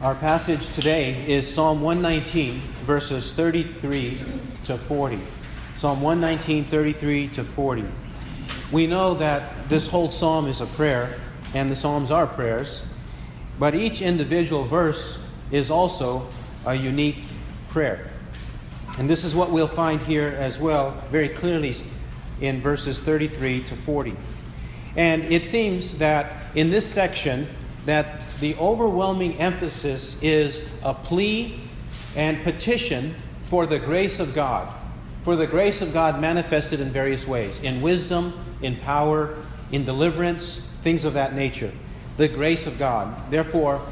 Our passage today is Psalm 119, verses 33 to 40. Psalm 119, 33 to 40. We know that this whole psalm is a prayer, and the psalms are prayers, but each individual verse is also a unique prayer. And this is what we'll find here as well, very clearly in verses 33 to 40. And it seems that in this section, that the overwhelming emphasis is a plea and petition for the grace of God, for the grace of God manifested in various ways in wisdom, in power, in deliverance, things of that nature. The grace of God. Therefore,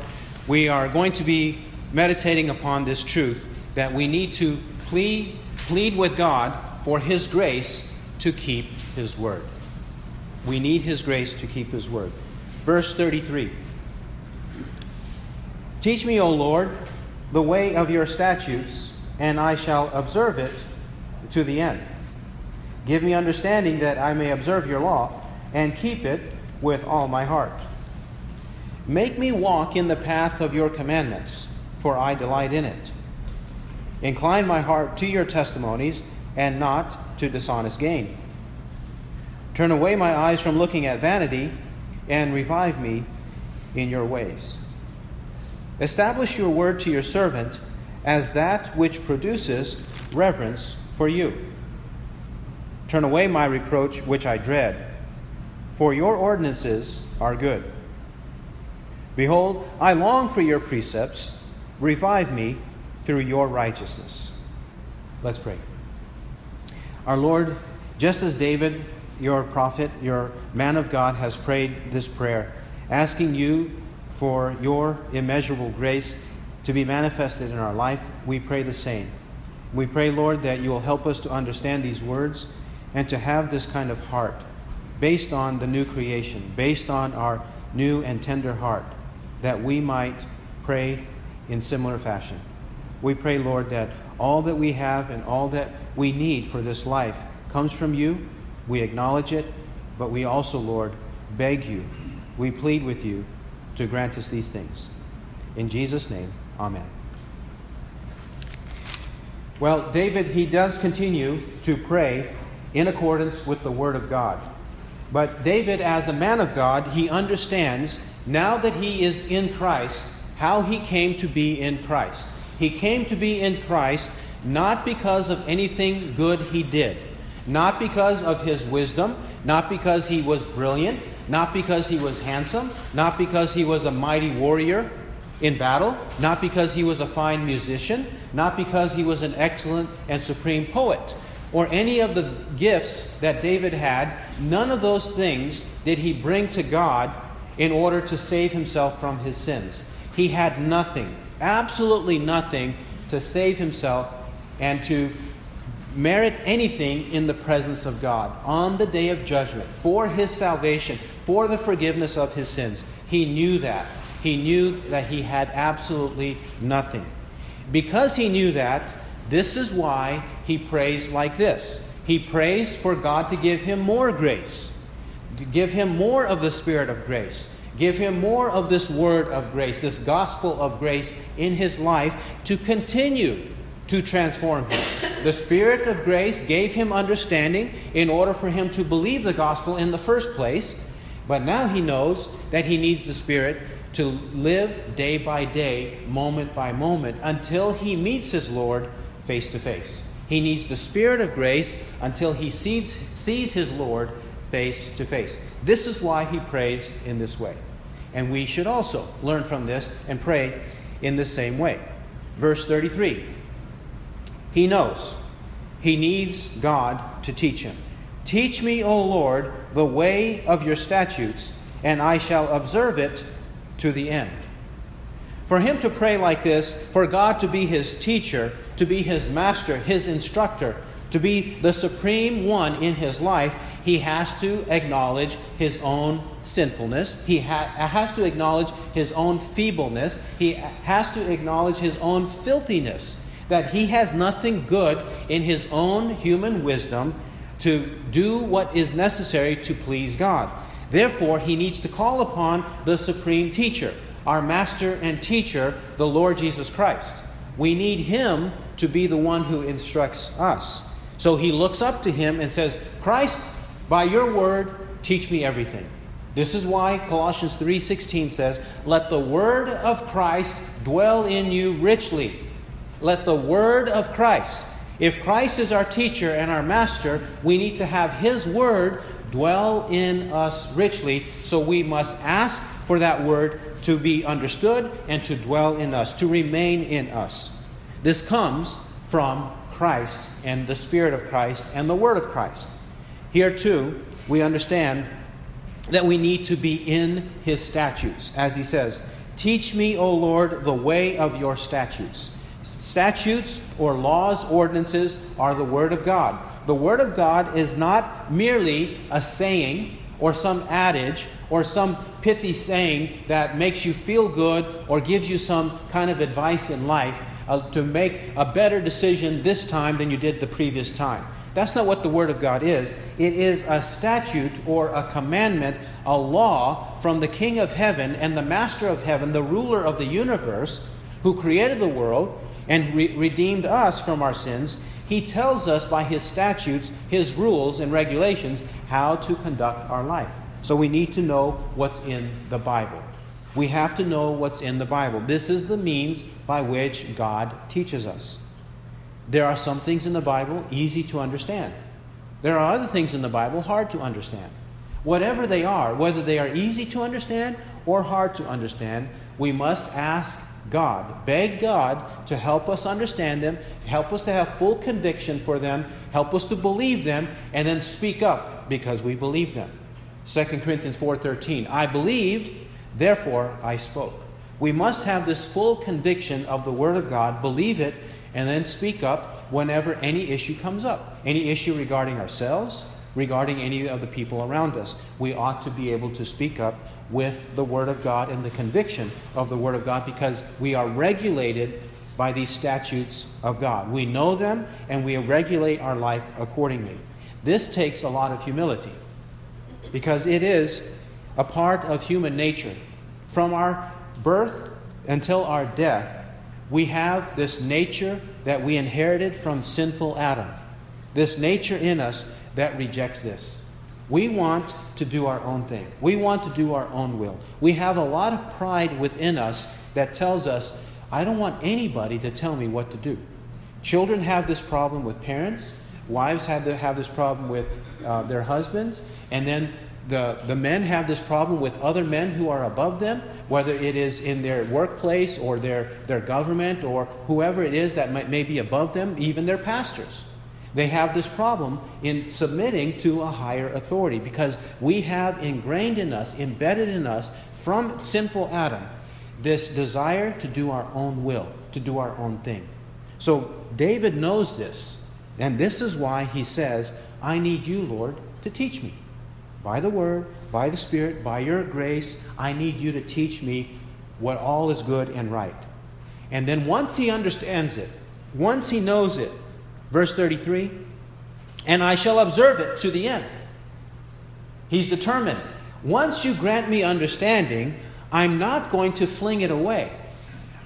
we are going to be meditating upon this truth that we need to plead, plead with God for His grace to keep His word. We need His grace to keep His word. Verse 33. Teach me, O Lord, the way of your statutes, and I shall observe it to the end. Give me understanding that I may observe your law and keep it with all my heart. Make me walk in the path of your commandments, for I delight in it. Incline my heart to your testimonies and not to dishonest gain. Turn away my eyes from looking at vanity and revive me in your ways. Establish your word to your servant as that which produces reverence for you. Turn away my reproach, which I dread, for your ordinances are good. Behold, I long for your precepts. Revive me through your righteousness. Let's pray. Our Lord, just as David, your prophet, your man of God, has prayed this prayer, asking you for your immeasurable grace to be manifested in our life, we pray the same. We pray, Lord, that you will help us to understand these words and to have this kind of heart based on the new creation, based on our new and tender heart, that we might pray in similar fashion. We pray, Lord, that all that we have and all that we need for this life comes from you. We acknowledge it, but we also, Lord, beg you, we plead with you to grant us these things. In Jesus' name, amen. Well, David, he does continue to pray in accordance with the Word of God. But David, as a man of God, he understands now that he is in Christ how he came to be in Christ. He came to be in Christ not because of anything good he did, not because of his wisdom, not because he was brilliant, not because he was handsome, not because he was a mighty warrior in battle, not because he was a fine musician, not because he was an excellent and supreme poet, or any of the gifts that David had. None of those things did he bring to God in order to save himself from his sins. He had nothing, absolutely nothing, to save himself and to merit anything in the presence of God on the day of judgment for his salvation, for the forgiveness of his sins. He knew that. He knew that he had absolutely nothing. Because he knew that, this is why he prays like this. He prays for God to give him more grace, to give him more of the Spirit of grace, give him more of this word of grace, this gospel of grace in his life to continue to transform him. The Spirit of grace gave him understanding in order for him to believe the gospel in the first place. But now he knows that he needs the Spirit to live day by day, moment by moment, until he meets his Lord face to face. He needs the Spirit of grace until he sees, sees his Lord face to face. This is why he prays in this way. And we should also learn from this and pray in the same way. Verse 33 He knows he needs God to teach him. Teach me, O Lord, the way of your statutes, and I shall observe it to the end. For him to pray like this, for God to be his teacher, to be his master, his instructor, to be the supreme one in his life, he has to acknowledge his own sinfulness. He ha- has to acknowledge his own feebleness. He has to acknowledge his own filthiness. That he has nothing good in his own human wisdom to do what is necessary to please God. Therefore, he needs to call upon the supreme teacher, our master and teacher, the Lord Jesus Christ. We need him to be the one who instructs us. So he looks up to him and says, Christ, by your word, teach me everything. This is why Colossians 3:16 says, "Let the word of Christ dwell in you richly." Let the word of Christ. If Christ is our teacher and our master, we need to have his word dwell in us richly, so we must ask for that word to be understood and to dwell in us, to remain in us. This comes from Christ and the Spirit of Christ and the Word of Christ. Here, too, we understand that we need to be in His statutes. As He says, Teach me, O Lord, the way of your statutes. Statutes or laws, ordinances are the Word of God. The Word of God is not merely a saying or some adage or some pithy saying that makes you feel good or gives you some kind of advice in life uh, to make a better decision this time than you did the previous time. That's not what the Word of God is. It is a statute or a commandment, a law from the King of heaven and the Master of heaven, the ruler of the universe, who created the world and re- redeemed us from our sins. He tells us by His statutes, His rules, and regulations how to conduct our life. So we need to know what's in the Bible. We have to know what's in the Bible. This is the means by which God teaches us. There are some things in the Bible easy to understand. There are other things in the Bible hard to understand. Whatever they are, whether they are easy to understand or hard to understand, we must ask God, beg God to help us understand them, help us to have full conviction for them, help us to believe them, and then speak up because we believe them. 2 Corinthians 4:13 I believed, therefore I spoke. We must have this full conviction of the word of God, believe it, and then speak up whenever any issue comes up. Any issue regarding ourselves, regarding any of the people around us. We ought to be able to speak up with the Word of God and the conviction of the Word of God because we are regulated by these statutes of God. We know them and we regulate our life accordingly. This takes a lot of humility because it is a part of human nature. From our birth until our death, we have this nature that we inherited from sinful Adam. This nature in us that rejects this. We want to do our own thing. We want to do our own will. We have a lot of pride within us that tells us, I don't want anybody to tell me what to do. Children have this problem with parents. Wives have, to have this problem with uh, their husbands. And then the, the men have this problem with other men who are above them, whether it is in their workplace or their, their government or whoever it is that may, may be above them, even their pastors. They have this problem in submitting to a higher authority because we have ingrained in us, embedded in us from sinful Adam, this desire to do our own will, to do our own thing. So David knows this, and this is why he says, I need you, Lord, to teach me by the Word, by the Spirit, by your grace, I need you to teach me what all is good and right. And then once he understands it, once he knows it, verse 33, and I shall observe it to the end. He's determined. Once you grant me understanding, I'm not going to fling it away.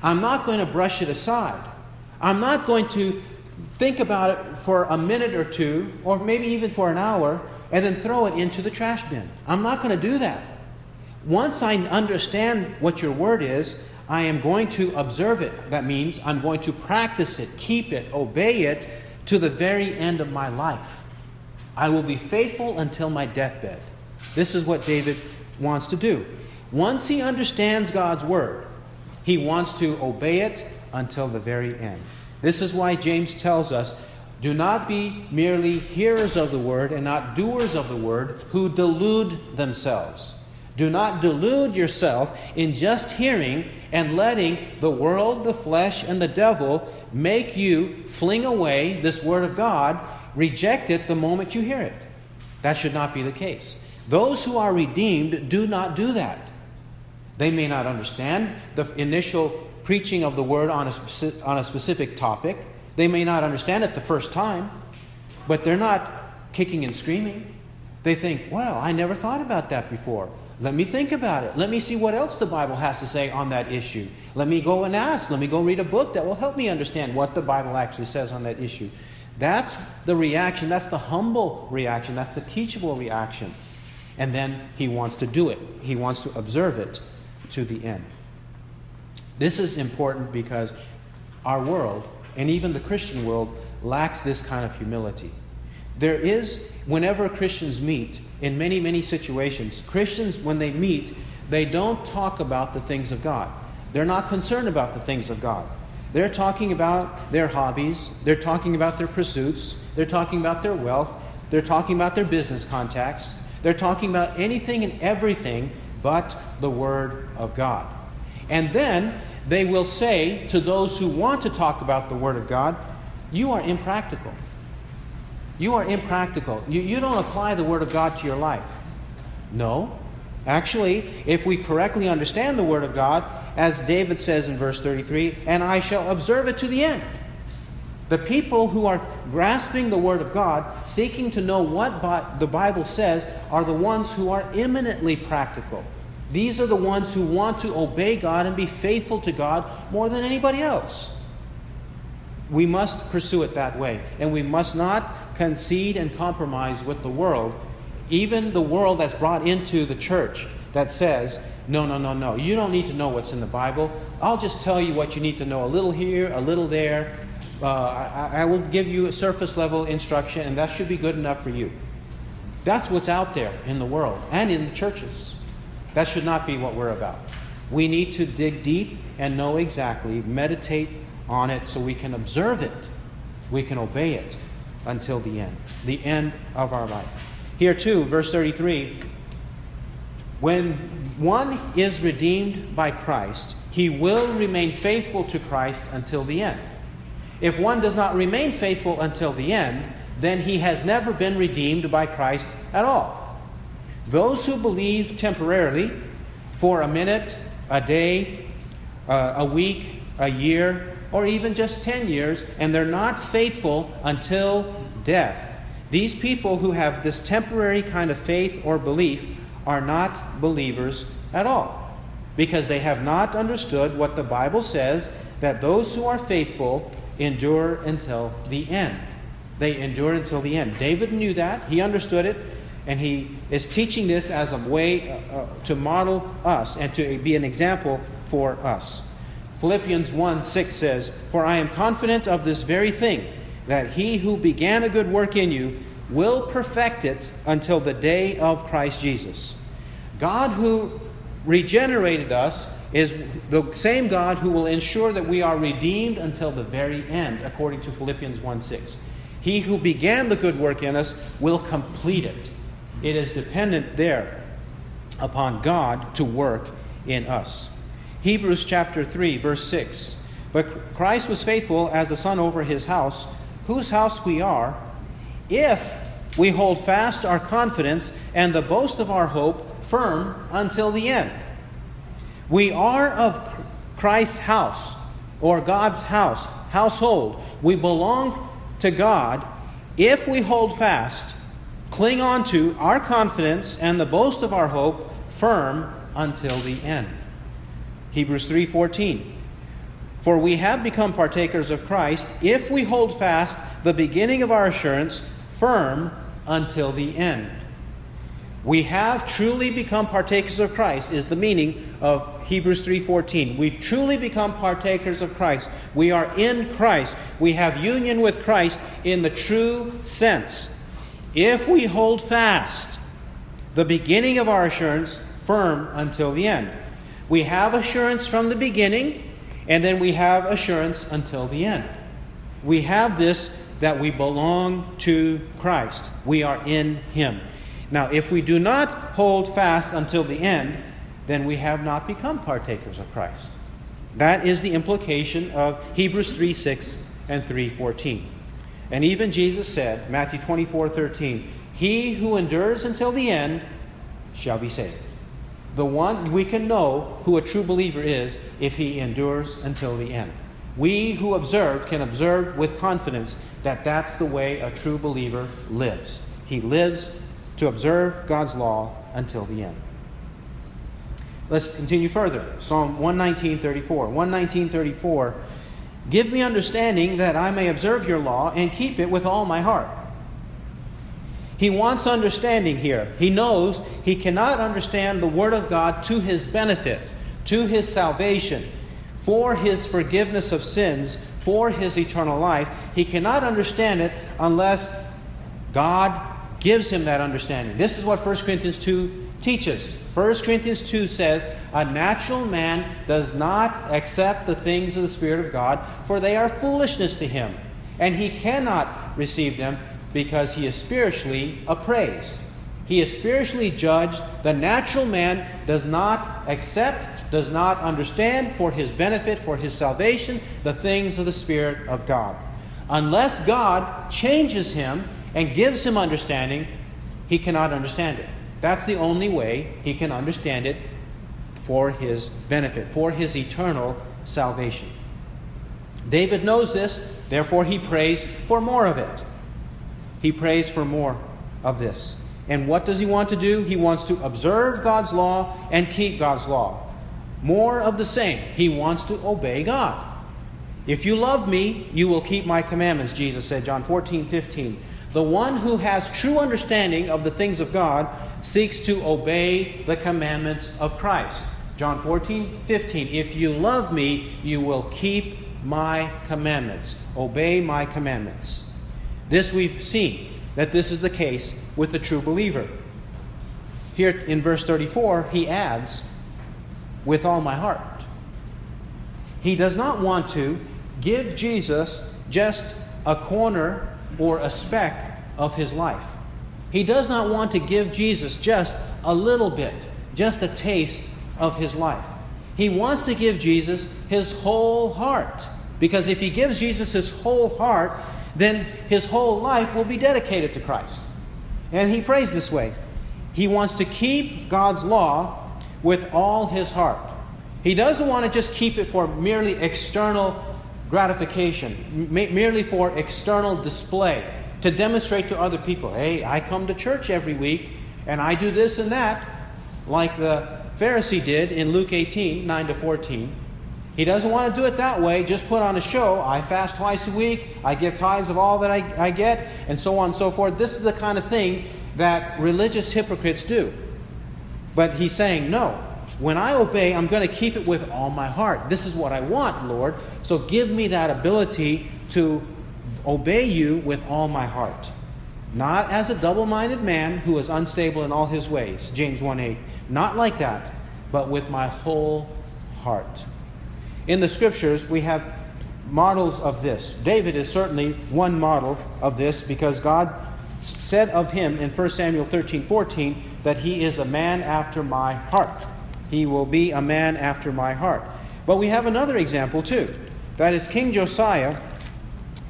I'm not going to brush it aside. I'm not going to think about it for a minute or two, or maybe even for an hour, and then throw it into the trash bin. I'm not going to do that. Once I understand what your word is, I am going to observe it. That means I'm going to practice it, keep it, obey it to the very end of my life. I will be faithful until my deathbed. This is what David wants to do. Once he understands God's word, he wants to obey it until the very end. This is why James tells us do not be merely hearers of the word and not doers of the word who delude themselves. Do not delude yourself in just hearing and letting the world, the flesh, and the devil make you fling away this word of God, reject it the moment you hear it. That should not be the case. Those who are redeemed do not do that. They may not understand the initial preaching of the word on a, specific, on a specific topic. They may not understand it the first time, but they're not kicking and screaming. They think, well, I never thought about that before. Let me think about it. Let me see what else the Bible has to say on that issue. Let me go and ask. Let me go read a book that will help me understand what the Bible actually says on that issue. That's the reaction. That's the humble reaction. That's the teachable reaction. And then he wants to do it, he wants to observe it to the end. This is important because our world, and even the Christian world, lacks this kind of humility. There is, whenever Christians meet, in many, many situations, Christians, when they meet, they don't talk about the things of God. They're not concerned about the things of God. They're talking about their hobbies, they're talking about their pursuits, they're talking about their wealth, they're talking about their business contacts, they're talking about anything and everything but the Word of God. And then they will say to those who want to talk about the Word of God, You are impractical. You are impractical. You, you don't apply the Word of God to your life. No. Actually, if we correctly understand the Word of God, as David says in verse 33, and I shall observe it to the end. The people who are grasping the Word of God, seeking to know what the Bible says, are the ones who are eminently practical. These are the ones who want to obey God and be faithful to God more than anybody else. We must pursue it that way. And we must not concede and compromise with the world, even the world that's brought into the church that says, no, no, no, no, you don't need to know what's in the Bible. I'll just tell you what you need to know a little here, a little there. Uh, I, I will give you a surface level instruction, and that should be good enough for you. That's what's out there in the world and in the churches. That should not be what we're about. We need to dig deep and know exactly, meditate on it so we can observe it, we can obey it, until the end, the end of our life. Here, too, verse 33 when one is redeemed by Christ, he will remain faithful to Christ until the end. If one does not remain faithful until the end, then he has never been redeemed by Christ at all. Those who believe temporarily, for a minute, a day, uh, a week, a year, or even just 10 years, and they're not faithful until death. These people who have this temporary kind of faith or belief are not believers at all because they have not understood what the Bible says that those who are faithful endure until the end. They endure until the end. David knew that, he understood it, and he is teaching this as a way uh, uh, to model us and to be an example for us. Philippians 1 6 says, For I am confident of this very thing, that he who began a good work in you will perfect it until the day of Christ Jesus. God who regenerated us is the same God who will ensure that we are redeemed until the very end, according to Philippians 1 6. He who began the good work in us will complete it. It is dependent there upon God to work in us. Hebrews chapter 3, verse 6. But Christ was faithful as the Son over his house, whose house we are, if we hold fast our confidence and the boast of our hope firm until the end. We are of Christ's house, or God's house, household. We belong to God if we hold fast, cling on to our confidence and the boast of our hope firm until the end. Hebrews 3:14 For we have become partakers of Christ if we hold fast the beginning of our assurance firm until the end. We have truly become partakers of Christ is the meaning of Hebrews 3:14. We've truly become partakers of Christ. We are in Christ. We have union with Christ in the true sense. If we hold fast the beginning of our assurance firm until the end. We have assurance from the beginning, and then we have assurance until the end. We have this that we belong to Christ. We are in Him. Now, if we do not hold fast until the end, then we have not become partakers of Christ. That is the implication of Hebrews 3 6 and 3 14. And even Jesus said, Matthew 24 13, He who endures until the end shall be saved the one we can know who a true believer is if he endures until the end. We who observe can observe with confidence that that's the way a true believer lives. He lives to observe God's law until the end. Let's continue further. Psalm 119:34. 119:34. Give me understanding that I may observe your law and keep it with all my heart. He wants understanding here. He knows he cannot understand the Word of God to his benefit, to his salvation, for his forgiveness of sins, for his eternal life. He cannot understand it unless God gives him that understanding. This is what 1 Corinthians 2 teaches. 1 Corinthians 2 says, A natural man does not accept the things of the Spirit of God, for they are foolishness to him, and he cannot receive them because he is spiritually appraised. He is spiritually judged. The natural man does not accept, does not understand for his benefit, for his salvation, the things of the Spirit of God. Unless God changes him and gives him understanding, he cannot understand it. That's the only way he can understand it for his benefit, for his eternal salvation. David knows this, therefore he prays for more of it. He prays for more of this. And what does he want to do? He wants to observe God's law and keep God's law. More of the same. He wants to obey God. If you love me, you will keep my commandments, Jesus said, John 14, 15. The one who has true understanding of the things of God seeks to obey the commandments of Christ. John 14, 15. If you love me, you will keep my commandments. Obey my commandments. This we've seen that this is the case with the true believer. Here in verse 34, he adds, with all my heart. He does not want to give Jesus just a corner or a speck of his life. He does not want to give Jesus just a little bit, just a taste of his life. He wants to give Jesus his whole heart. Because if he gives Jesus his whole heart, then his whole life will be dedicated to Christ. And he prays this way He wants to keep God's law with all his heart. He doesn't want to just keep it for merely external gratification, merely for external display, to demonstrate to other people, hey, I come to church every week and I do this and that, like the Pharisee did in Luke 18 9 to 14. He doesn't want to do it that way, just put on a show. I fast twice a week, I give tithes of all that I, I get, and so on and so forth. This is the kind of thing that religious hypocrites do. But he's saying, no, when I obey, I'm going to keep it with all my heart. This is what I want, Lord. So give me that ability to obey you with all my heart. Not as a double minded man who is unstable in all his ways, James 1 8. Not like that, but with my whole heart. In the scriptures, we have models of this. David is certainly one model of this because God said of him in 1 Samuel 13 14 that he is a man after my heart. He will be a man after my heart. But we have another example too. That is King Josiah.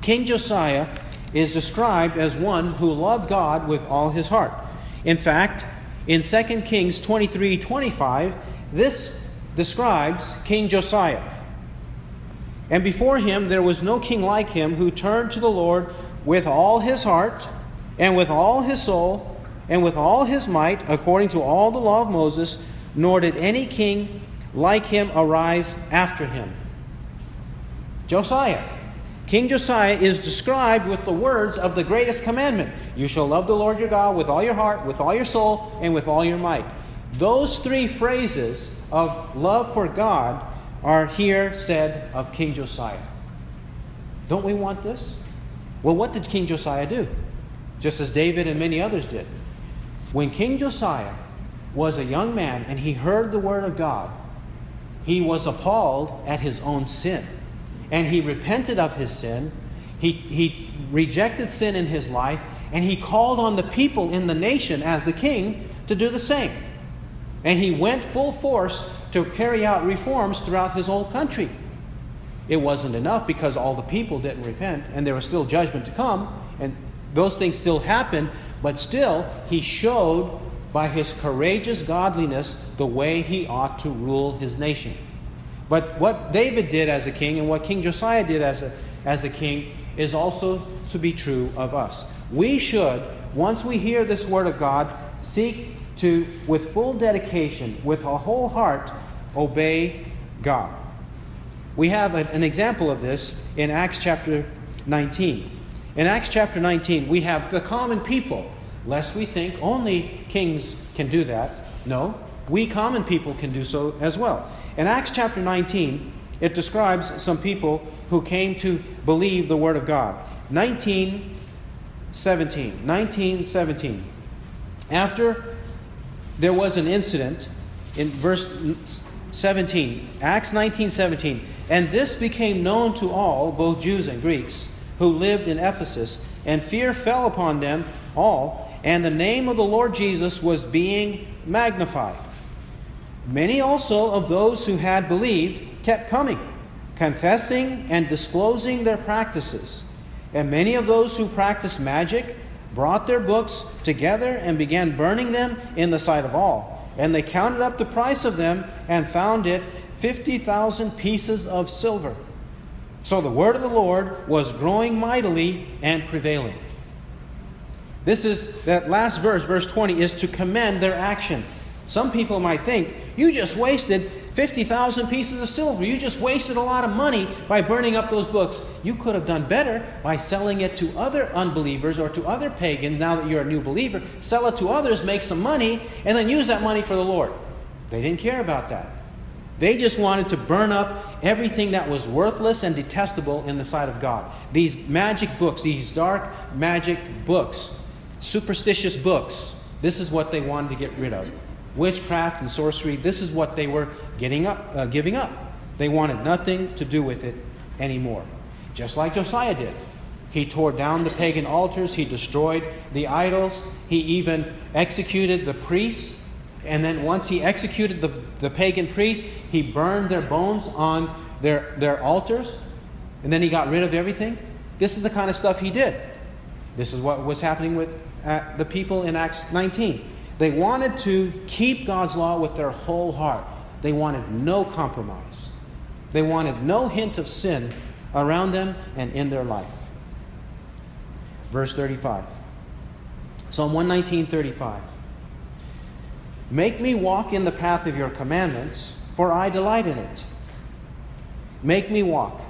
King Josiah is described as one who loved God with all his heart. In fact, in 2 Kings 23 25, this describes King Josiah. And before him there was no king like him who turned to the Lord with all his heart, and with all his soul, and with all his might, according to all the law of Moses, nor did any king like him arise after him. Josiah. King Josiah is described with the words of the greatest commandment You shall love the Lord your God with all your heart, with all your soul, and with all your might. Those three phrases of love for God are here said of King Josiah. Don't we want this? Well, what did King Josiah do? Just as David and many others did. When King Josiah was a young man and he heard the word of God, he was appalled at his own sin. And he repented of his sin. He, he rejected sin in his life. And he called on the people in the nation as the king to do the same. And he went full force to carry out reforms throughout his whole country. It wasn't enough because all the people didn't repent and there was still judgment to come, and those things still happened, but still, he showed by his courageous godliness the way he ought to rule his nation. But what David did as a king and what King Josiah did as a, as a king is also to be true of us. We should, once we hear this word of God, seek to, with full dedication, with a whole heart, obey God. We have a, an example of this in Acts chapter 19. In Acts chapter 19, we have the common people, lest we think only kings can do that. No, we common people can do so as well. In Acts chapter 19, it describes some people who came to believe the Word of God. 19, 17. 19, 17. After there was an incident in verse 17, Acts 19, 17, and this became known to all, both Jews and Greeks, who lived in Ephesus, and fear fell upon them all, and the name of the Lord Jesus was being magnified. Many also of those who had believed kept coming, confessing and disclosing their practices. And many of those who practiced magic brought their books together and began burning them in the sight of all. And they counted up the price of them and found it 50,000 pieces of silver. So the word of the Lord was growing mightily and prevailing. This is that last verse, verse 20, is to commend their action. Some people might think, you just wasted 50,000 pieces of silver. You just wasted a lot of money by burning up those books. You could have done better by selling it to other unbelievers or to other pagans now that you're a new believer. Sell it to others, make some money, and then use that money for the Lord. They didn't care about that. They just wanted to burn up everything that was worthless and detestable in the sight of God. These magic books, these dark magic books, superstitious books, this is what they wanted to get rid of. Witchcraft and sorcery, this is what they were getting up, uh, giving up. They wanted nothing to do with it anymore. Just like Josiah did. He tore down the pagan altars, he destroyed the idols, he even executed the priests and then once he executed the, the pagan priests, he burned their bones on their, their altars. And then he got rid of everything. This is the kind of stuff he did. This is what was happening with uh, the people in Acts 19. They wanted to keep God's law with their whole heart. They wanted no compromise. They wanted no hint of sin around them and in their life. Verse 35. Psalm 119, 35. Make me walk in the path of your commandments, for I delight in it. Make me walk.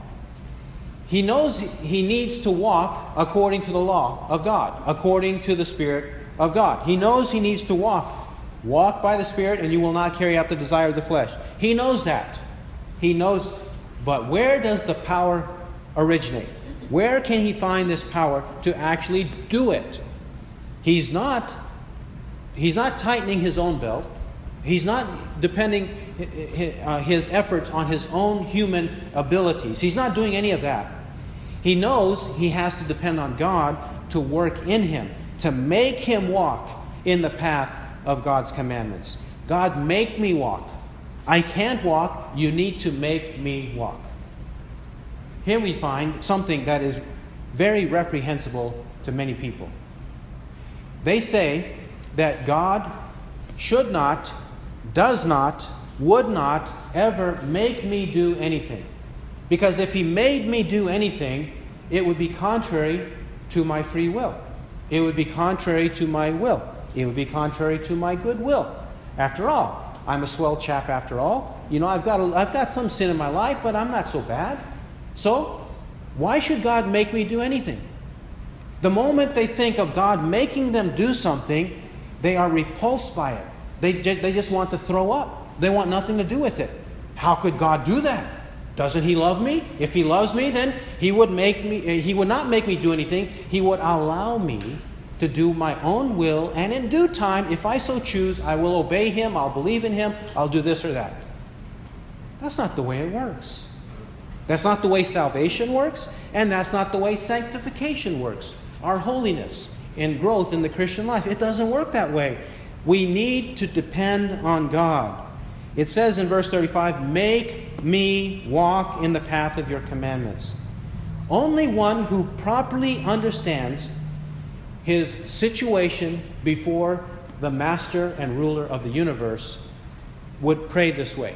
He knows he needs to walk according to the law of God, according to the Spirit of God. He knows he needs to walk. Walk by the Spirit, and you will not carry out the desire of the flesh. He knows that. He knows. But where does the power originate? Where can he find this power to actually do it? He's not he's not tightening his own belt. He's not depending uh, his efforts on his own human abilities. He's not doing any of that. He knows he has to depend on God to work in him, to make him walk in the path of God's commandments. God, make me walk. I can't walk. You need to make me walk. Here we find something that is very reprehensible to many people. They say that God should not, does not, would not ever make me do anything. Because if He made me do anything, it would be contrary to my free will. It would be contrary to my will. It would be contrary to my goodwill. After all, I'm a swell chap after all. You know, I've got, a, I've got some sin in my life, but I'm not so bad. So, why should God make me do anything? The moment they think of God making them do something, they are repulsed by it. They, they just want to throw up. They want nothing to do with it. How could God do that? Doesn't he love me? If he loves me, then he would make me eh, he would not make me do anything. He would allow me to do my own will, and in due time, if I so choose, I will obey him, I'll believe in him, I'll do this or that. That's not the way it works. That's not the way salvation works, and that's not the way sanctification works. Our holiness and growth in the Christian life. It doesn't work that way. We need to depend on God. It says in verse 35 Make me walk in the path of your commandments. Only one who properly understands his situation before the master and ruler of the universe would pray this way.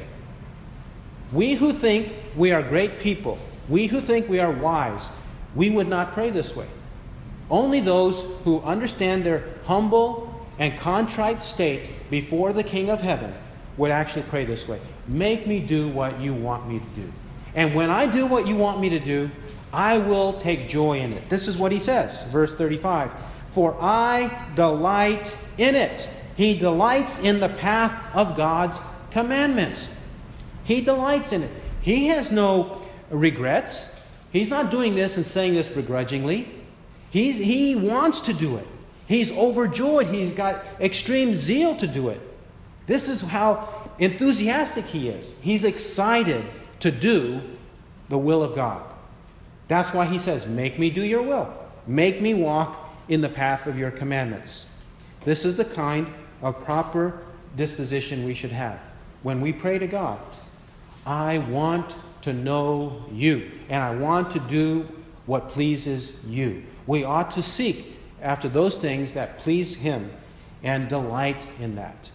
We who think we are great people, we who think we are wise, we would not pray this way. Only those who understand their humble and contrite state before the King of heaven would actually pray this way Make me do what you want me to do. And when I do what you want me to do, I will take joy in it. This is what he says, verse 35 For I delight in it. He delights in the path of God's commandments. He delights in it. He has no regrets. He's not doing this and saying this begrudgingly. He's, he wants to do it. He's overjoyed. He's got extreme zeal to do it. This is how enthusiastic he is. He's excited to do the will of God. That's why he says, Make me do your will. Make me walk in the path of your commandments. This is the kind of proper disposition we should have. When we pray to God, I want to know you, and I want to do what pleases you. We ought to seek after those things that please Him and delight in that.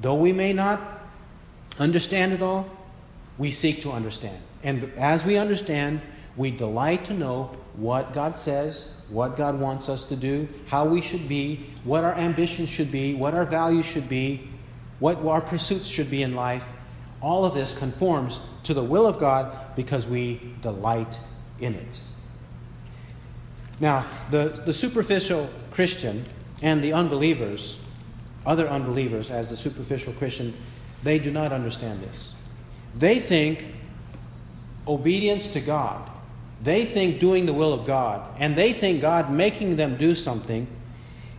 Though we may not understand it all, we seek to understand. And as we understand, we delight to know what God says, what God wants us to do, how we should be, what our ambitions should be, what our values should be, what our pursuits should be in life. All of this conforms to the will of God because we delight in it. Now, the, the superficial Christian and the unbelievers, other unbelievers as the superficial Christian, they do not understand this. They think obedience to God they think doing the will of God, and they think God making them do something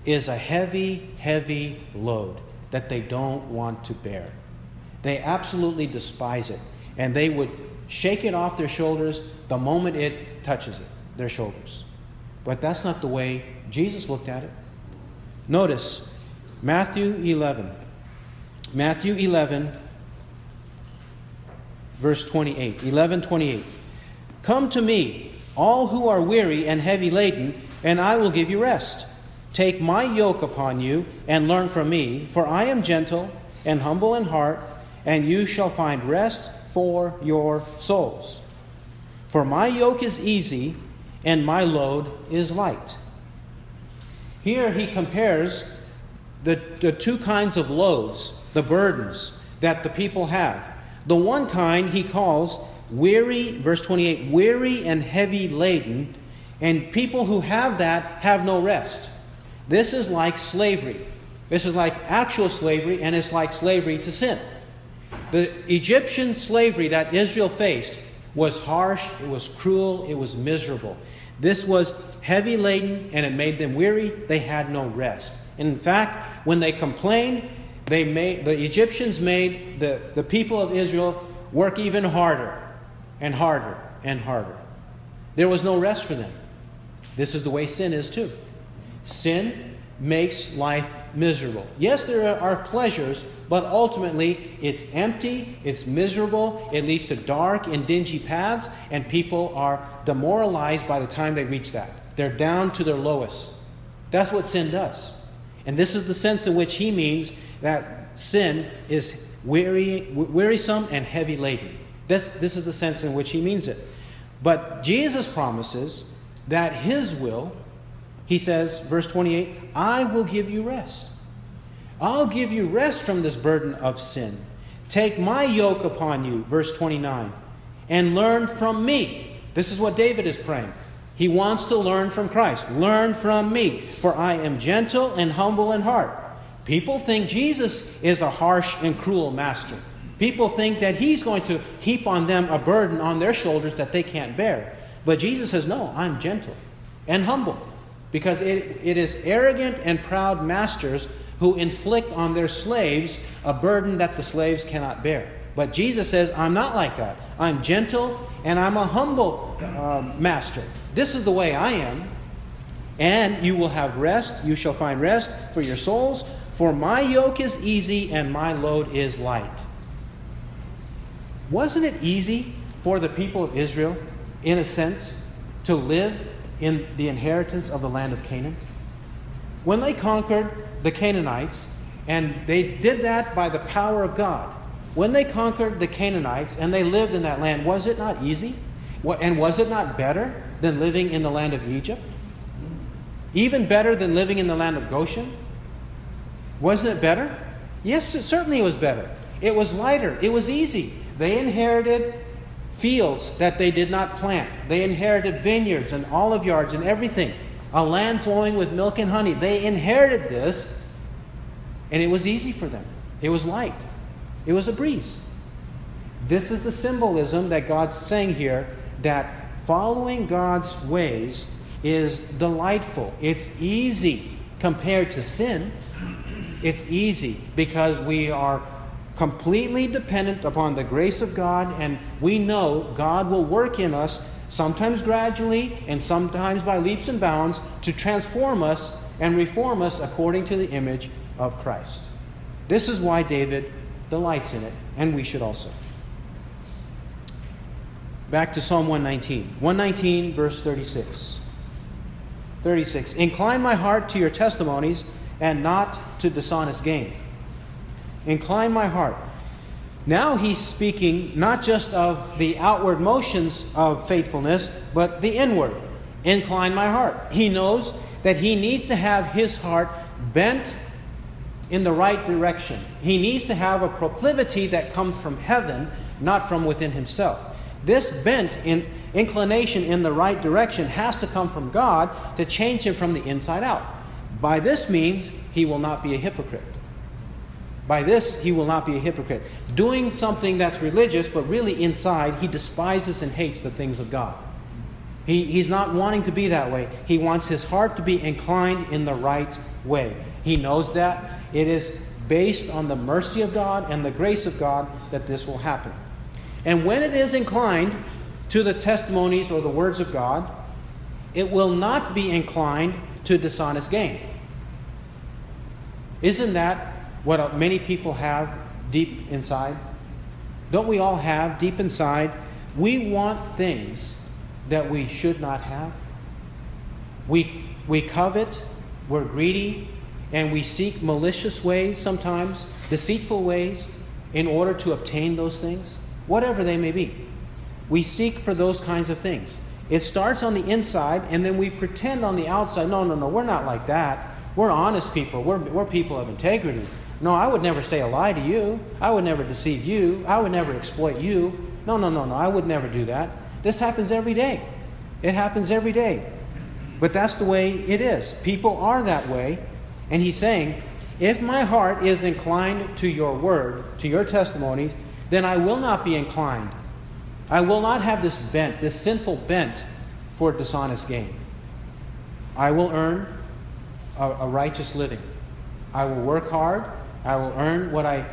is a heavy, heavy load that they don't want to bear. They absolutely despise it, and they would shake it off their shoulders the moment it touches it, their shoulders. But that's not the way Jesus looked at it. Notice Matthew 11. Matthew 11, verse 28. 11 28. Come to me, all who are weary and heavy laden, and I will give you rest. Take my yoke upon you and learn from me, for I am gentle and humble in heart, and you shall find rest for your souls. For my yoke is easy and my load is light. Here he compares the, the two kinds of loads, the burdens that the people have. The one kind he calls weary, verse 28, weary and heavy laden, and people who have that have no rest. This is like slavery. This is like actual slavery, and it's like slavery to sin. The Egyptian slavery that Israel faced was harsh, it was cruel, it was miserable. This was heavy laden, and it made them weary. They had no rest. In fact, when they complained, they made, the Egyptians made the, the people of Israel work even harder and harder and harder. There was no rest for them. This is the way sin is too. Sin makes life miserable. Yes, there are pleasures, but ultimately it's empty, it's miserable, it leads to dark and dingy paths, and people are demoralized by the time they reach that. They're down to their lowest. That's what sin does. And this is the sense in which he means that sin is weary, wearisome and heavy laden. This, this is the sense in which he means it. But Jesus promises that his will, he says, verse 28, I will give you rest. I'll give you rest from this burden of sin. Take my yoke upon you, verse 29, and learn from me. This is what David is praying. He wants to learn from Christ. Learn from me, for I am gentle and humble in heart. People think Jesus is a harsh and cruel master. People think that he's going to heap on them a burden on their shoulders that they can't bear. But Jesus says, No, I'm gentle and humble. Because it, it is arrogant and proud masters who inflict on their slaves a burden that the slaves cannot bear. But Jesus says, I'm not like that. I'm gentle and I'm a humble uh, master. This is the way I am. And you will have rest. You shall find rest for your souls. For my yoke is easy and my load is light. Wasn't it easy for the people of Israel, in a sense, to live in the inheritance of the land of Canaan? When they conquered the Canaanites, and they did that by the power of God, when they conquered the Canaanites and they lived in that land, was it not easy? And was it not better than living in the land of Egypt? Even better than living in the land of Goshen? Wasn't it better? Yes, it certainly it was better. It was lighter. It was easy. They inherited fields that they did not plant. They inherited vineyards and olive yards and everything. A land flowing with milk and honey. They inherited this, and it was easy for them. It was light. It was a breeze. This is the symbolism that God's saying here that following God's ways is delightful. It's easy compared to sin. It's easy because we are completely dependent upon the grace of God, and we know God will work in us, sometimes gradually and sometimes by leaps and bounds, to transform us and reform us according to the image of Christ. This is why David delights in it, and we should also. Back to Psalm 119. 119, verse 36. 36. Incline my heart to your testimonies and not to dishonest gain. Incline my heart. Now he's speaking not just of the outward motions of faithfulness, but the inward. Incline my heart. He knows that he needs to have his heart bent in the right direction. He needs to have a proclivity that comes from heaven, not from within himself. This bent in inclination in the right direction has to come from God to change him from the inside out. By this means, he will not be a hypocrite. By this, he will not be a hypocrite. Doing something that's religious, but really inside, he despises and hates the things of God. He, he's not wanting to be that way. He wants his heart to be inclined in the right way. He knows that. It is based on the mercy of God and the grace of God that this will happen. And when it is inclined to the testimonies or the words of God, it will not be inclined to dishonest gain. Isn't that what many people have deep inside? Don't we all have deep inside? We want things that we should not have. We, we covet, we're greedy, and we seek malicious ways sometimes, deceitful ways, in order to obtain those things, whatever they may be. We seek for those kinds of things. It starts on the inside, and then we pretend on the outside. No, no, no, we're not like that. We're honest people. We're, we're people of integrity. No, I would never say a lie to you. I would never deceive you. I would never exploit you. No, no, no, no. I would never do that. This happens every day. It happens every day. But that's the way it is. People are that way. And he's saying, if my heart is inclined to your word, to your testimonies, then I will not be inclined I will not have this bent, this sinful bent for dishonest gain. I will earn a, a righteous living. I will work hard. I will earn what I,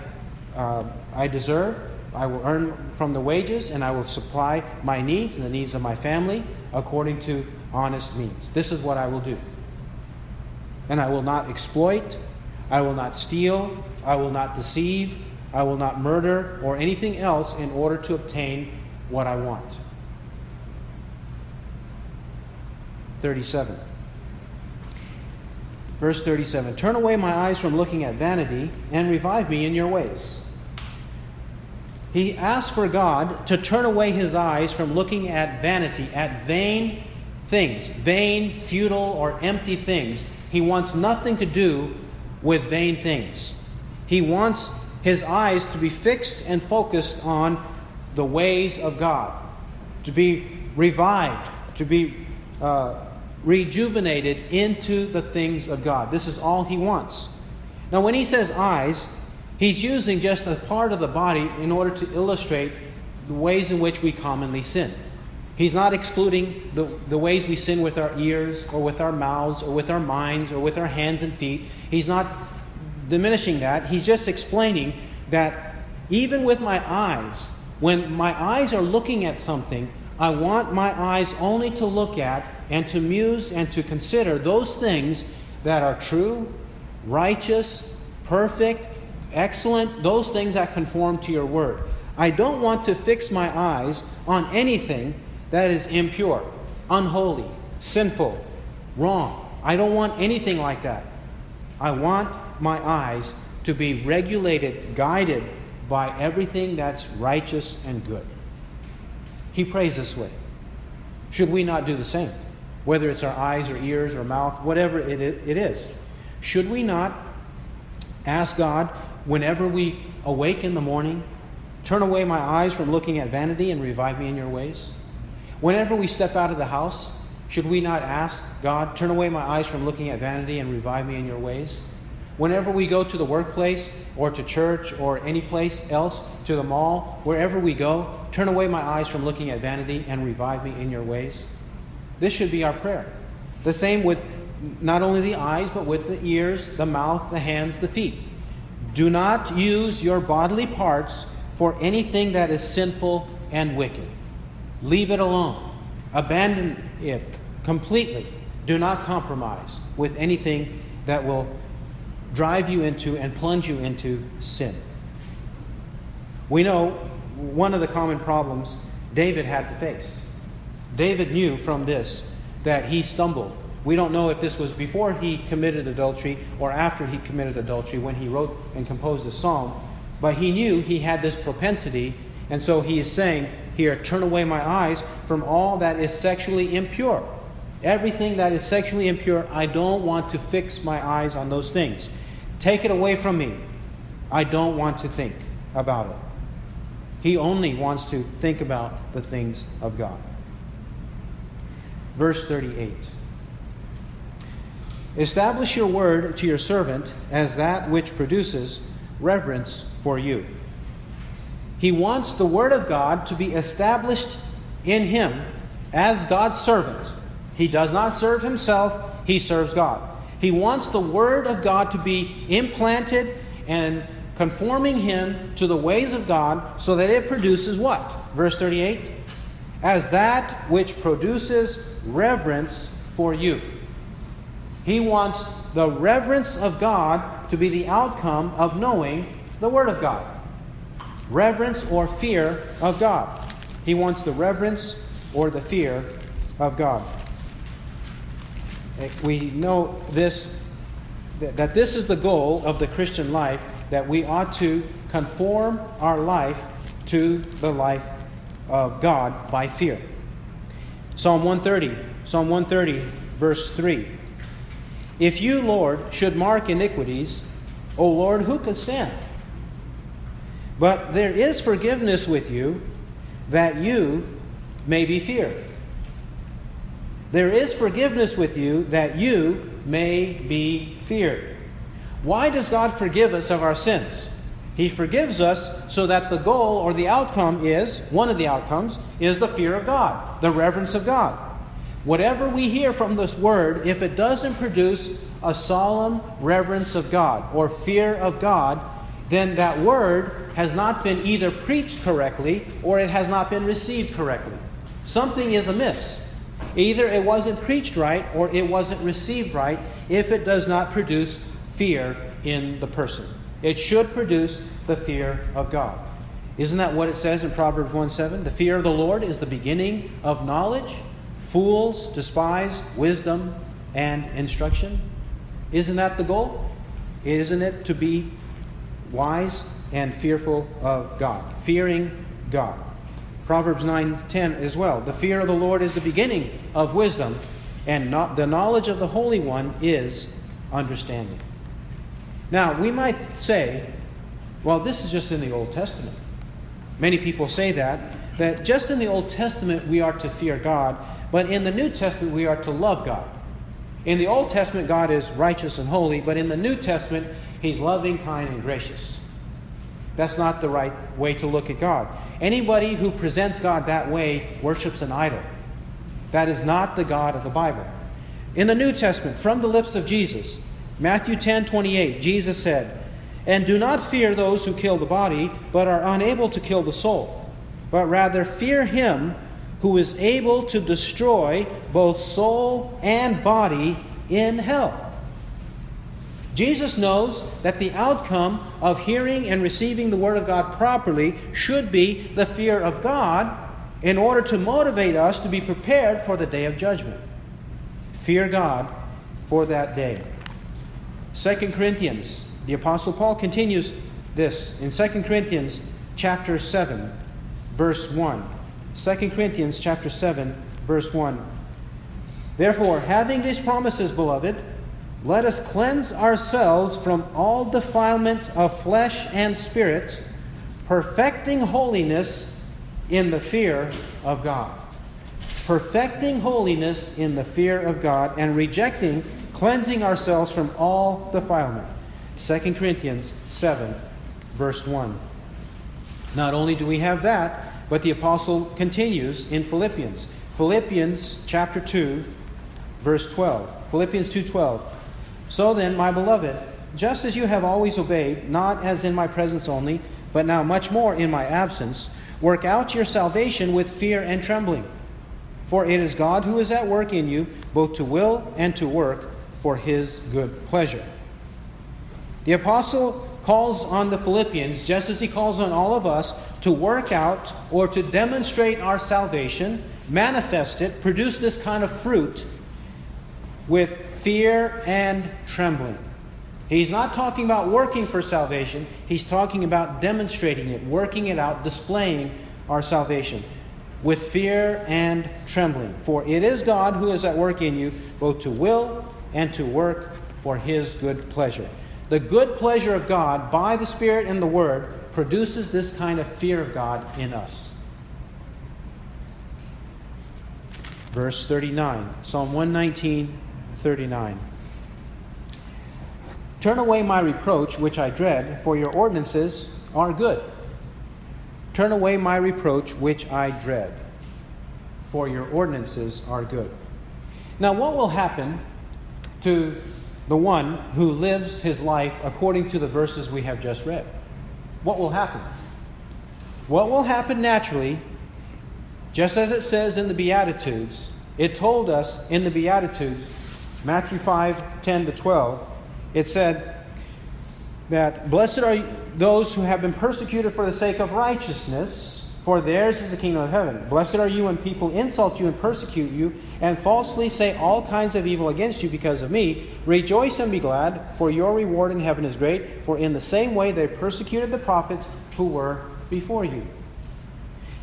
uh, I deserve. I will earn from the wages, and I will supply my needs and the needs of my family according to honest means. This is what I will do. And I will not exploit. I will not steal. I will not deceive. I will not murder or anything else in order to obtain what I want. 37. Verse 37 Turn away my eyes from looking at vanity and revive me in your ways. He asks for God to turn away his eyes from looking at vanity, at vain things, vain, futile, or empty things. He wants nothing to do with vain things. He wants his eyes to be fixed and focused on the ways of God, to be revived, to be uh, rejuvenated into the things of God. This is all he wants. Now, when he says eyes, he's using just a part of the body in order to illustrate the ways in which we commonly sin. He's not excluding the, the ways we sin with our ears or with our mouths or with our minds or with our hands and feet. He's not diminishing that. He's just explaining that even with my eyes, when my eyes are looking at something, I want my eyes only to look at and to muse and to consider those things that are true, righteous, perfect, excellent, those things that conform to your word. I don't want to fix my eyes on anything that is impure, unholy, sinful, wrong. I don't want anything like that. I want my eyes to be regulated, guided by everything that's righteous and good. He prays this way. Should we not do the same? Whether it's our eyes or ears or mouth, whatever it is. Should we not Ask God whenever we awake in the morning, turn away my eyes from looking at vanity and revive me in your ways. Whenever we step out of the house, should we not ask God, turn away my eyes from looking at vanity and revive me in your ways? Whenever we go to the workplace or to church or any place else, to the mall, wherever we go, turn away my eyes from looking at vanity and revive me in your ways. This should be our prayer. The same with not only the eyes, but with the ears, the mouth, the hands, the feet. Do not use your bodily parts for anything that is sinful and wicked. Leave it alone. Abandon it completely. Do not compromise with anything that will drive you into and plunge you into sin. We know one of the common problems David had to face. David knew from this that he stumbled. We don't know if this was before he committed adultery or after he committed adultery when he wrote and composed the psalm, but he knew he had this propensity, and so he is saying here, Turn away my eyes from all that is sexually impure. Everything that is sexually impure, I don't want to fix my eyes on those things. Take it away from me. I don't want to think about it. He only wants to think about the things of God. Verse 38 Establish your word to your servant as that which produces reverence for you. He wants the word of God to be established in him as God's servant. He does not serve himself, he serves God. He wants the word of God to be implanted and conforming him to the ways of God so that it produces what? Verse 38 As that which produces reverence for you. He wants the reverence of God to be the outcome of knowing the Word of God. Reverence or fear of God. He wants the reverence or the fear of God. We know this that this is the goal of the Christian life that we ought to conform our life to the life of God by fear. Psalm 130, Psalm 130 verse 3. If you, Lord, should mark iniquities, O Lord, who can stand? But there is forgiveness with you, that you may be feared. There is forgiveness with you, that you may be feared. Why does God forgive us of our sins? He forgives us so that the goal or the outcome is, one of the outcomes, is the fear of God, the reverence of God. Whatever we hear from this word, if it doesn't produce a solemn reverence of God or fear of God, then that word has not been either preached correctly or it has not been received correctly. Something is amiss. Either it wasn't preached right or it wasn't received right if it does not produce fear in the person. It should produce the fear of God. Isn't that what it says in Proverbs 1 7? The fear of the Lord is the beginning of knowledge. Fools despise wisdom and instruction. Isn't that the goal? Isn't it to be wise and fearful of God? Fearing God. Proverbs 9:10 as well. The fear of the Lord is the beginning of wisdom, and not, the knowledge of the Holy One is understanding. Now, we might say, well, this is just in the Old Testament. Many people say that, that just in the Old Testament we are to fear God, but in the New Testament, we are to love God. In the Old Testament, God is righteous and holy, but in the New Testament, He's loving, kind, and gracious. That's not the right way to look at God. Anybody who presents God that way worships an idol. That is not the God of the Bible. In the New Testament, from the lips of Jesus, Matthew 10 28, Jesus said, And do not fear those who kill the body, but are unable to kill the soul, but rather fear him who is able to destroy both soul and body in hell. Jesus knows that the outcome of hearing and receiving the Word of God properly should be the fear of God in order to motivate us to be prepared for the day of judgment. Fear God for that day. 2 Corinthians, the Apostle Paul continues this in 2 Corinthians chapter 7, verse 1. 2 Corinthians chapter 7, verse 1. Therefore, having these promises, beloved, let us cleanse ourselves from all defilement of flesh and spirit, perfecting holiness in the fear of God. Perfecting holiness in the fear of God and rejecting, cleansing ourselves from all defilement. 2 Corinthians 7, verse 1. Not only do we have that, but the apostle continues in Philippians. Philippians chapter 2, verse 12. Philippians 2:12. So then, my beloved, just as you have always obeyed, not as in my presence only, but now much more in my absence, work out your salvation with fear and trembling. For it is God who is at work in you, both to will and to work for his good pleasure. The apostle calls on the Philippians, just as he calls on all of us, to work out or to demonstrate our salvation, manifest it, produce this kind of fruit with fear and trembling. He's not talking about working for salvation, he's talking about demonstrating it, working it out, displaying our salvation with fear and trembling. For it is God who is at work in you, both to will and to work for his good pleasure. The good pleasure of God by the Spirit and the Word produces this kind of fear of God in us. Verse 39, Psalm 119, 39. Turn away my reproach, which I dread, for your ordinances are good. Turn away my reproach, which I dread, for your ordinances are good. Now, what will happen to the one who lives his life according to the verses we have just read? What will happen? What will happen naturally, just as it says in the Beatitudes, it told us in the Beatitudes Matthew 5 10 to 12, it said that blessed are those who have been persecuted for the sake of righteousness, for theirs is the kingdom of heaven. Blessed are you when people insult you and persecute you and falsely say all kinds of evil against you because of me. Rejoice and be glad, for your reward in heaven is great, for in the same way they persecuted the prophets who were before you.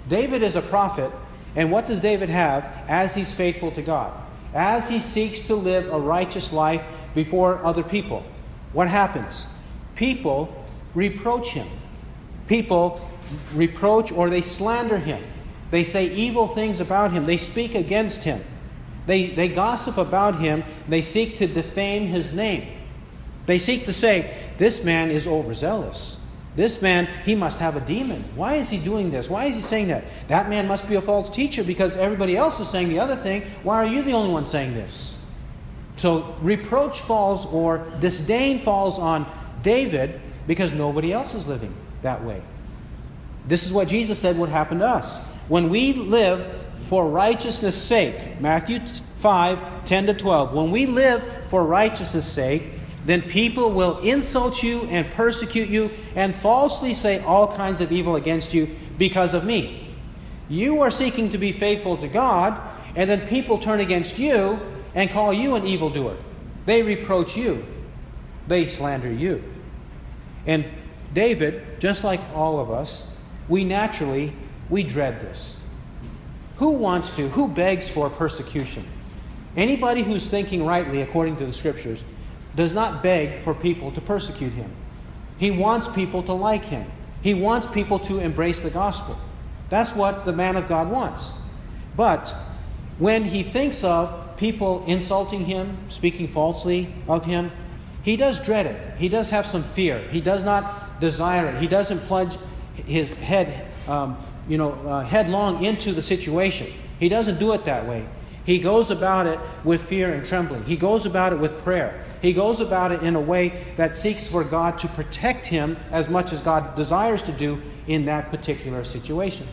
David is a prophet, and what does David have as he's faithful to God? As he seeks to live a righteous life before other people. What happens? People reproach him. People reproach or they slander him. They say evil things about him. They speak against him. They, they gossip about him. They seek to defame his name. They seek to say, This man is overzealous. This man, he must have a demon. Why is he doing this? Why is he saying that? That man must be a false teacher because everybody else is saying the other thing. Why are you the only one saying this? So reproach falls or disdain falls on David because nobody else is living that way. This is what Jesus said would happen to us. When we live for righteousness' sake, Matthew 5 10 to 12, when we live for righteousness' sake, then people will insult you and persecute you and falsely say all kinds of evil against you because of me. You are seeking to be faithful to God, and then people turn against you and call you an evildoer. They reproach you, they slander you. And David, just like all of us, we naturally we dread this. Who wants to? Who begs for persecution? Anybody who's thinking rightly according to the scriptures does not beg for people to persecute him. He wants people to like him. He wants people to embrace the gospel. That's what the man of God wants. But when he thinks of people insulting him, speaking falsely of him, he does dread it. He does have some fear. He does not desire it. He doesn't plunge his head, um, you know, uh, headlong into the situation. He doesn't do it that way. He goes about it with fear and trembling. He goes about it with prayer. He goes about it in a way that seeks for God to protect him as much as God desires to do in that particular situation.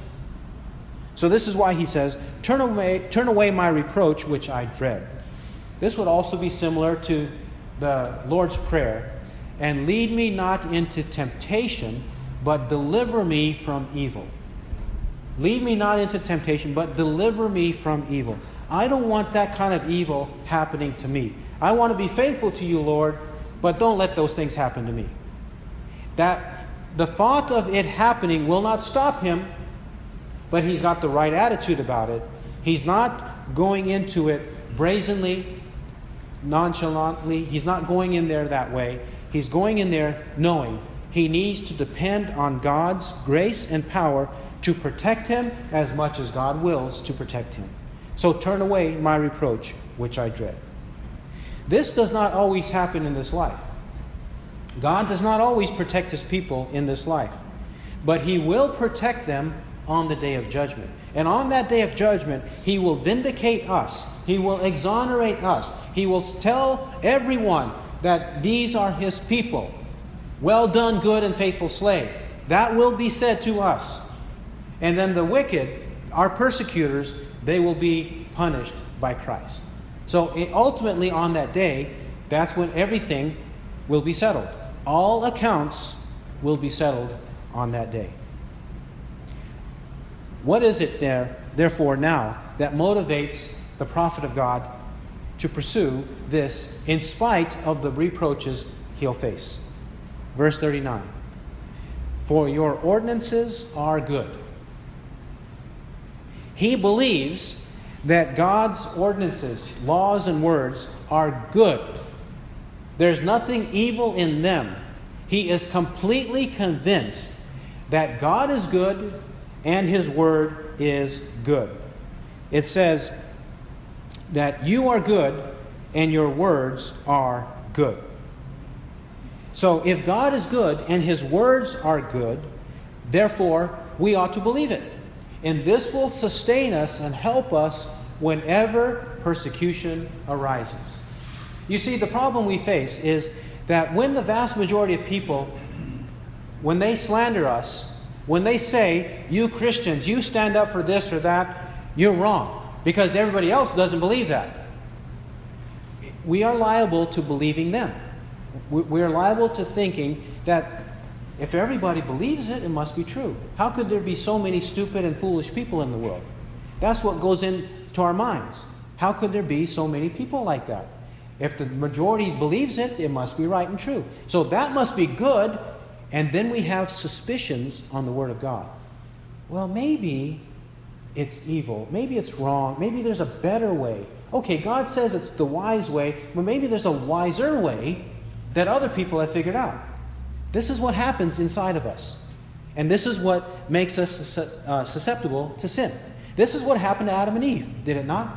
So this is why he says, "Turn away, turn away my reproach which I dread." This would also be similar to the Lord's prayer, "And lead me not into temptation, but deliver me from evil." Lead me not into temptation, but deliver me from evil. I don't want that kind of evil happening to me. I want to be faithful to you, Lord, but don't let those things happen to me. That the thought of it happening will not stop him, but he's got the right attitude about it. He's not going into it brazenly, nonchalantly. He's not going in there that way. He's going in there knowing he needs to depend on God's grace and power to protect him as much as God wills to protect him. So turn away my reproach, which I dread. This does not always happen in this life. God does not always protect his people in this life, but he will protect them on the day of judgment. And on that day of judgment, he will vindicate us, he will exonerate us, he will tell everyone that these are his people. Well done, good and faithful slave. That will be said to us. And then the wicked, our persecutors, they will be punished by Christ. So ultimately, on that day, that's when everything will be settled. All accounts will be settled on that day. What is it there, therefore, now that motivates the prophet of God to pursue this in spite of the reproaches he'll face? Verse 39 For your ordinances are good. He believes that God's ordinances, laws, and words are good. There's nothing evil in them. He is completely convinced that God is good and His word is good. It says that you are good and your words are good. So if God is good and His words are good, therefore we ought to believe it. And this will sustain us and help us whenever persecution arises. You see, the problem we face is that when the vast majority of people, when they slander us, when they say, you Christians, you stand up for this or that, you're wrong because everybody else doesn't believe that. We are liable to believing them. We are liable to thinking that if everybody believes it, it must be true. How could there be so many stupid and foolish people in the world? That's what goes into our minds. How could there be so many people like that? If the majority believes it, it must be right and true. So that must be good. And then we have suspicions on the Word of God. Well, maybe it's evil. Maybe it's wrong. Maybe there's a better way. Okay, God says it's the wise way, but maybe there's a wiser way that other people have figured out. This is what happens inside of us. And this is what makes us uh, susceptible to sin. This is what happened to Adam and Eve, did it not?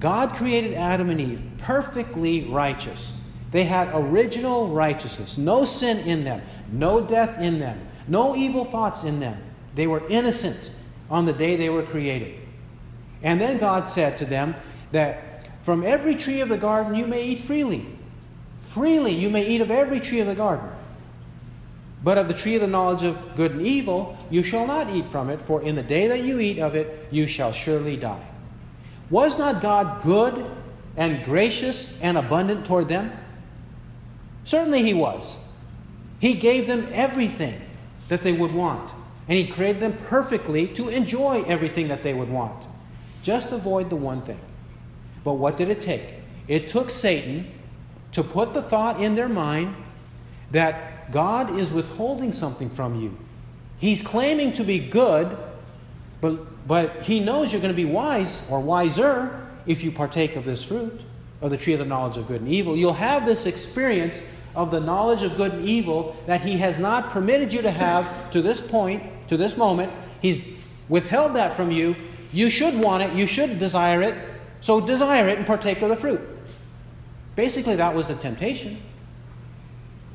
God created Adam and Eve perfectly righteous. They had original righteousness, no sin in them, no death in them, no evil thoughts in them. They were innocent on the day they were created. And then God said to them that from every tree of the garden you may eat freely. Freely you may eat of every tree of the garden. But of the tree of the knowledge of good and evil, you shall not eat from it, for in the day that you eat of it, you shall surely die. Was not God good and gracious and abundant toward them? Certainly He was. He gave them everything that they would want, and He created them perfectly to enjoy everything that they would want. Just avoid the one thing. But what did it take? It took Satan to put the thought in their mind that God is withholding something from you. He's claiming to be good, but, but He knows you're going to be wise or wiser if you partake of this fruit, of the tree of the knowledge of good and evil. You'll have this experience of the knowledge of good and evil that He has not permitted you to have to this point, to this moment. He's withheld that from you. You should want it, you should desire it, so desire it and partake of the fruit. Basically, that was the temptation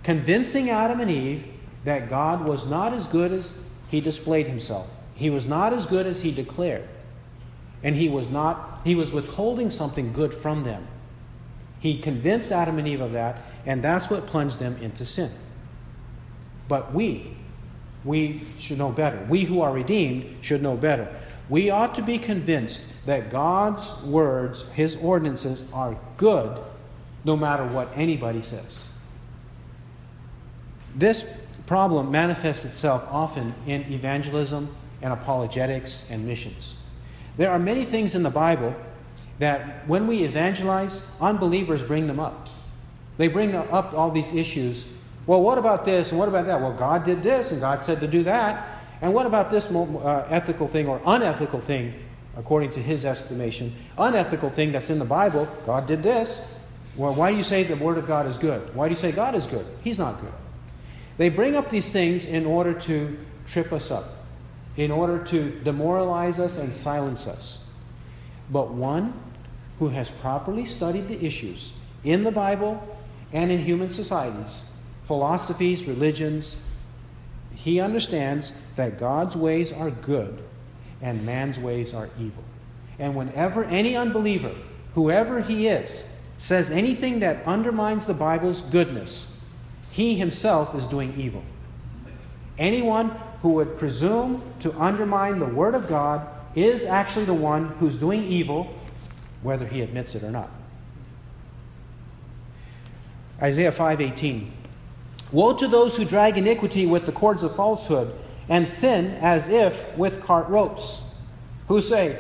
convincing Adam and Eve that God was not as good as he displayed himself. He was not as good as he declared. And he was not he was withholding something good from them. He convinced Adam and Eve of that, and that's what plunged them into sin. But we we should know better. We who are redeemed should know better. We ought to be convinced that God's words, his ordinances are good no matter what anybody says. This problem manifests itself often in evangelism and apologetics and missions. There are many things in the Bible that when we evangelize, unbelievers bring them up. They bring up all these issues. Well, what about this and what about that? Well, God did this and God said to do that. And what about this uh, ethical thing or unethical thing, according to his estimation? Unethical thing that's in the Bible, God did this. Well, why do you say the Word of God is good? Why do you say God is good? He's not good. They bring up these things in order to trip us up, in order to demoralize us and silence us. But one who has properly studied the issues in the Bible and in human societies, philosophies, religions, he understands that God's ways are good and man's ways are evil. And whenever any unbeliever, whoever he is, says anything that undermines the Bible's goodness, he himself is doing evil. Anyone who would presume to undermine the Word of God is actually the one who's doing evil, whether he admits it or not. Isaiah 5:18 Woe to those who drag iniquity with the cords of falsehood and sin as if with cart ropes, who say,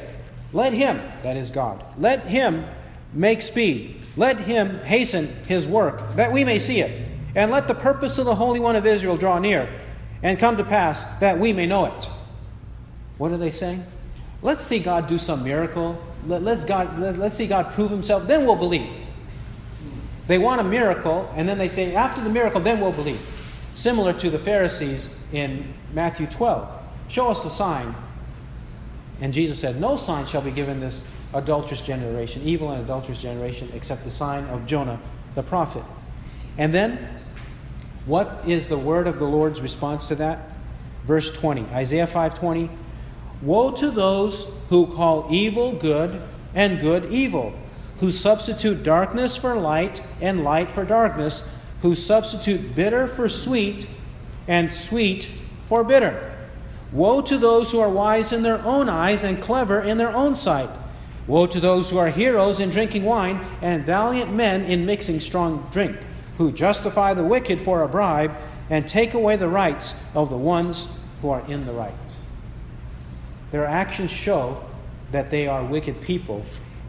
Let him, that is God, let him make speed, let him hasten his work, that we may see it, and let the purpose of the Holy One of Israel draw near, and come to pass, that we may know it. What are they saying? Let's see God do some miracle. Let, us God, let, let's see God prove himself, then we'll believe. They want a miracle, and then they say, after the miracle, then we'll believe. Similar to the Pharisees in Matthew 12. Show us a sign. And Jesus said, No sign shall be given this adulterous generation, evil and adulterous generation, except the sign of Jonah the prophet. And then, what is the word of the Lord's response to that? Verse 20, Isaiah 5:20. Woe to those who call evil good and good evil who substitute darkness for light and light for darkness, who substitute bitter for sweet and sweet for bitter. Woe to those who are wise in their own eyes and clever in their own sight. Woe to those who are heroes in drinking wine and valiant men in mixing strong drink, who justify the wicked for a bribe and take away the rights of the ones who are in the right. Their actions show that they are wicked people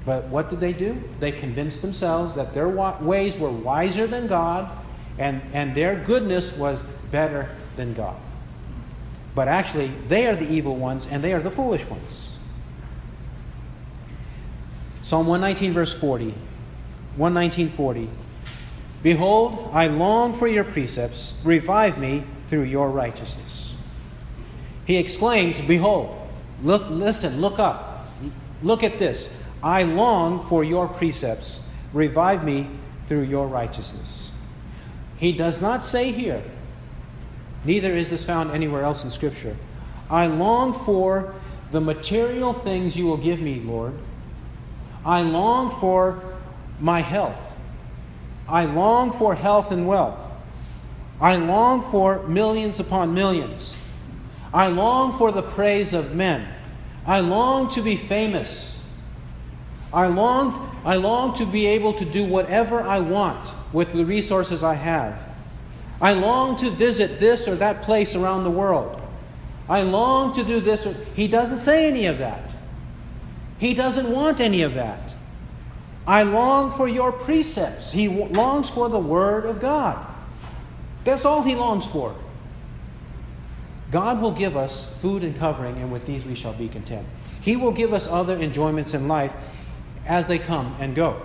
but what did they do? They convinced themselves that their ways were wiser than God and, and their goodness was better than God. But actually, they are the evil ones and they are the foolish ones. Psalm 119, verse 40. 119:40. Behold, I long for your precepts. Revive me through your righteousness. He exclaims, Behold, look, listen, look up. Look at this. I long for your precepts. Revive me through your righteousness. He does not say here, neither is this found anywhere else in Scripture. I long for the material things you will give me, Lord. I long for my health. I long for health and wealth. I long for millions upon millions. I long for the praise of men. I long to be famous. I long, I long to be able to do whatever I want with the resources I have. I long to visit this or that place around the world. I long to do this. Or, he doesn't say any of that. He doesn't want any of that. I long for your precepts. He longs for the Word of God. That's all he longs for. God will give us food and covering, and with these we shall be content. He will give us other enjoyments in life, as they come and go.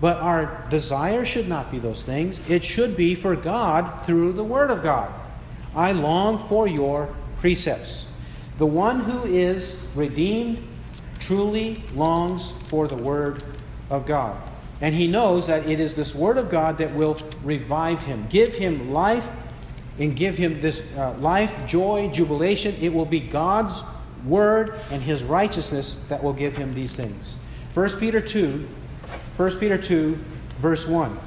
But our desire should not be those things. It should be for God through the Word of God. I long for your precepts. The one who is redeemed truly longs for the Word of God. And he knows that it is this Word of God that will revive him, give him life, and give him this uh, life, joy, jubilation. It will be God's Word and His righteousness that will give him these things. 1 Peter 2, 1 Peter 2, verse 1.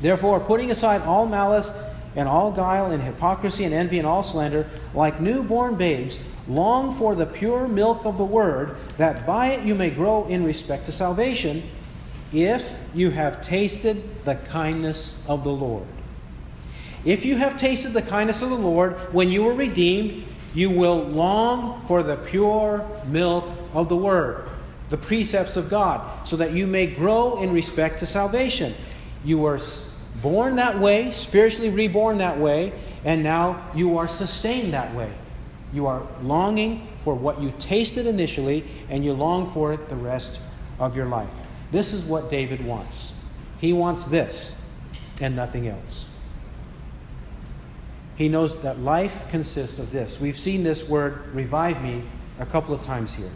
Therefore, putting aside all malice and all guile and hypocrisy and envy and all slander, like newborn babes, long for the pure milk of the word, that by it you may grow in respect to salvation, if you have tasted the kindness of the Lord. If you have tasted the kindness of the Lord when you were redeemed, you will long for the pure milk of the word the precepts of God, so that you may grow in respect to salvation. You were born that way, spiritually reborn that way, and now you are sustained that way. You are longing for what you tasted initially, and you long for it the rest of your life. This is what David wants. He wants this and nothing else. He knows that life consists of this. We've seen this word, revive me, a couple of times here.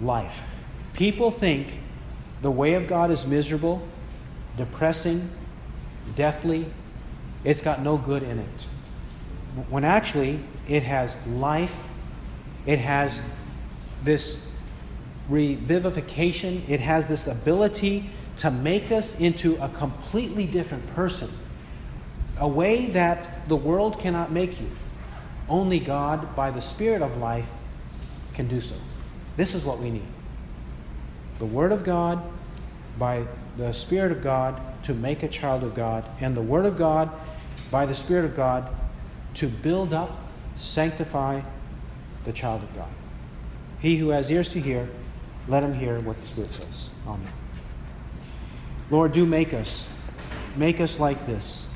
Life. People think the way of God is miserable, depressing, deathly. It's got no good in it. When actually, it has life, it has this revivification, it has this ability to make us into a completely different person, a way that the world cannot make you. Only God, by the Spirit of life, can do so. This is what we need the Word of God, by the Spirit of God, to make a child of God, and the Word of God, by the Spirit of God, to build up, sanctify the child of God. He who has ears to hear, let him hear what the Spirit says. Amen. Lord, do make us. Make us like this.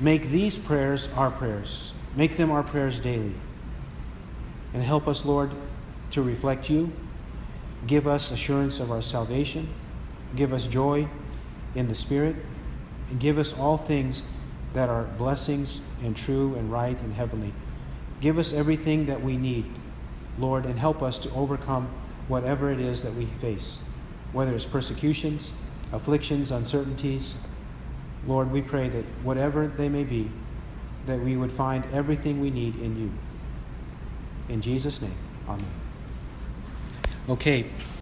Make these prayers our prayers. Make them our prayers daily. And help us, Lord, to reflect you. Give us assurance of our salvation. Give us joy in the Spirit. And give us all things that are blessings and true and right and heavenly. Give us everything that we need, Lord, and help us to overcome whatever it is that we face, whether it's persecutions, afflictions, uncertainties. Lord, we pray that whatever they may be, that we would find everything we need in you. In Jesus' name, amen. Okay.